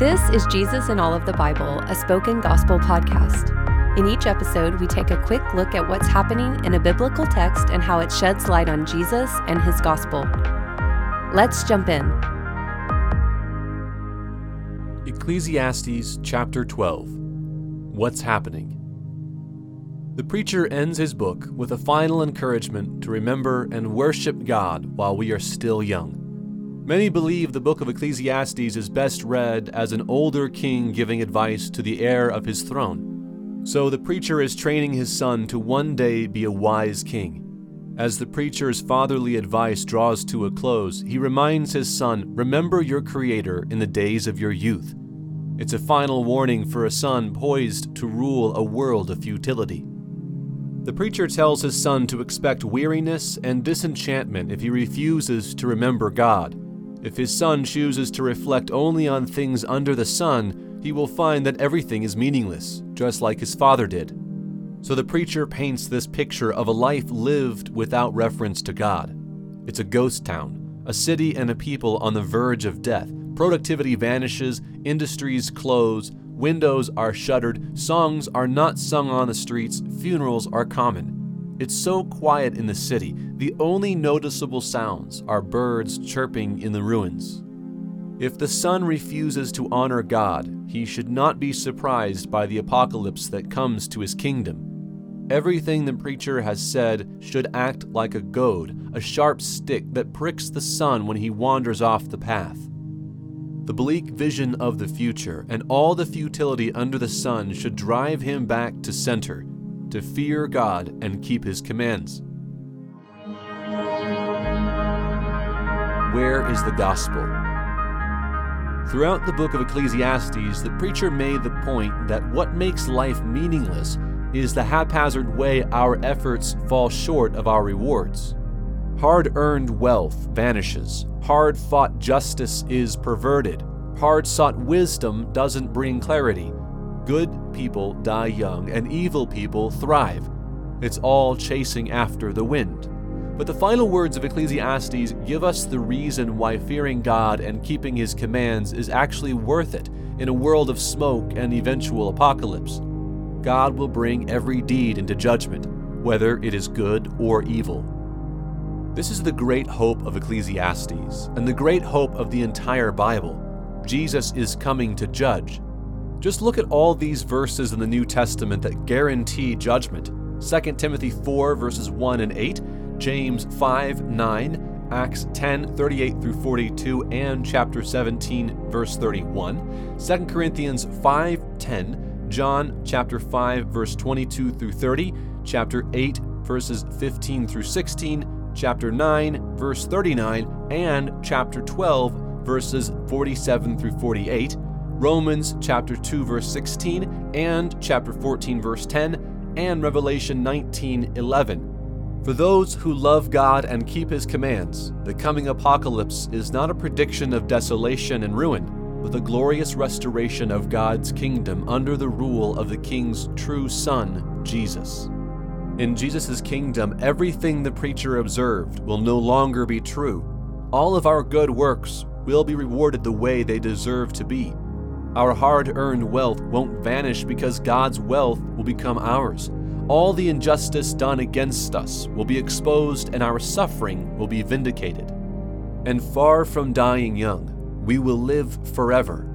This is Jesus in All of the Bible, a spoken gospel podcast. In each episode, we take a quick look at what's happening in a biblical text and how it sheds light on Jesus and his gospel. Let's jump in. Ecclesiastes chapter 12 What's Happening? The preacher ends his book with a final encouragement to remember and worship God while we are still young. Many believe the book of Ecclesiastes is best read as an older king giving advice to the heir of his throne. So the preacher is training his son to one day be a wise king. As the preacher's fatherly advice draws to a close, he reminds his son, Remember your Creator in the days of your youth. It's a final warning for a son poised to rule a world of futility. The preacher tells his son to expect weariness and disenchantment if he refuses to remember God. If his son chooses to reflect only on things under the sun, he will find that everything is meaningless, just like his father did. So the preacher paints this picture of a life lived without reference to God. It's a ghost town, a city and a people on the verge of death. Productivity vanishes, industries close, windows are shuttered, songs are not sung on the streets, funerals are common. It's so quiet in the city, the only noticeable sounds are birds chirping in the ruins. If the son refuses to honor God, he should not be surprised by the apocalypse that comes to his kingdom. Everything the preacher has said should act like a goad, a sharp stick that pricks the son when he wanders off the path. The bleak vision of the future and all the futility under the sun should drive him back to center, to fear God and keep his commands. Where is the gospel? Throughout the book of Ecclesiastes, the preacher made the point that what makes life meaningless is the haphazard way our efforts fall short of our rewards. Hard earned wealth vanishes, hard fought justice is perverted, hard sought wisdom doesn't bring clarity. Good people die young, and evil people thrive. It's all chasing after the wind. But the final words of Ecclesiastes give us the reason why fearing God and keeping His commands is actually worth it in a world of smoke and eventual apocalypse. God will bring every deed into judgment, whether it is good or evil. This is the great hope of Ecclesiastes and the great hope of the entire Bible. Jesus is coming to judge. Just look at all these verses in the New Testament that guarantee judgment. 2 Timothy 4, verses 1 and 8, James 5, 9, Acts 10, 38 through 42, and chapter 17, verse 31, 2 Corinthians 5, 10, John chapter 5, verse 22 through 30, chapter 8, verses 15 through 16, chapter 9, verse 39, and chapter 12, verses 47 through 48, Romans chapter 2, verse 16, and chapter 14, verse 10, and Revelation 19, 11. For those who love God and keep His commands, the coming apocalypse is not a prediction of desolation and ruin, but the glorious restoration of God's kingdom under the rule of the King's true Son, Jesus. In Jesus' kingdom, everything the preacher observed will no longer be true. All of our good works will be rewarded the way they deserve to be. Our hard earned wealth won't vanish because God's wealth will become ours all the injustice done against us will be exposed and our suffering will be vindicated. And far from dying young, we will live forever,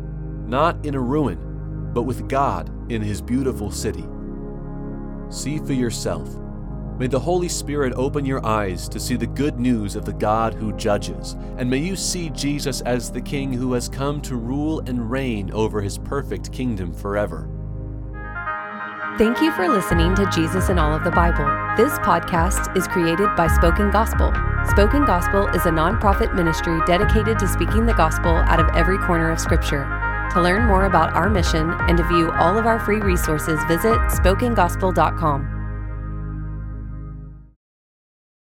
not in a ruin, but with God in His beautiful city. See for yourself. May the Holy Spirit open your eyes to see the good news of the God who judges, and may you see Jesus as the King who has come to rule and reign over His perfect kingdom forever. Thank you for listening to Jesus in All of the Bible. This podcast is created by Spoken Gospel. Spoken Gospel is a nonprofit ministry dedicated to speaking the gospel out of every corner of Scripture. To learn more about our mission and to view all of our free resources, visit spokengospel.com.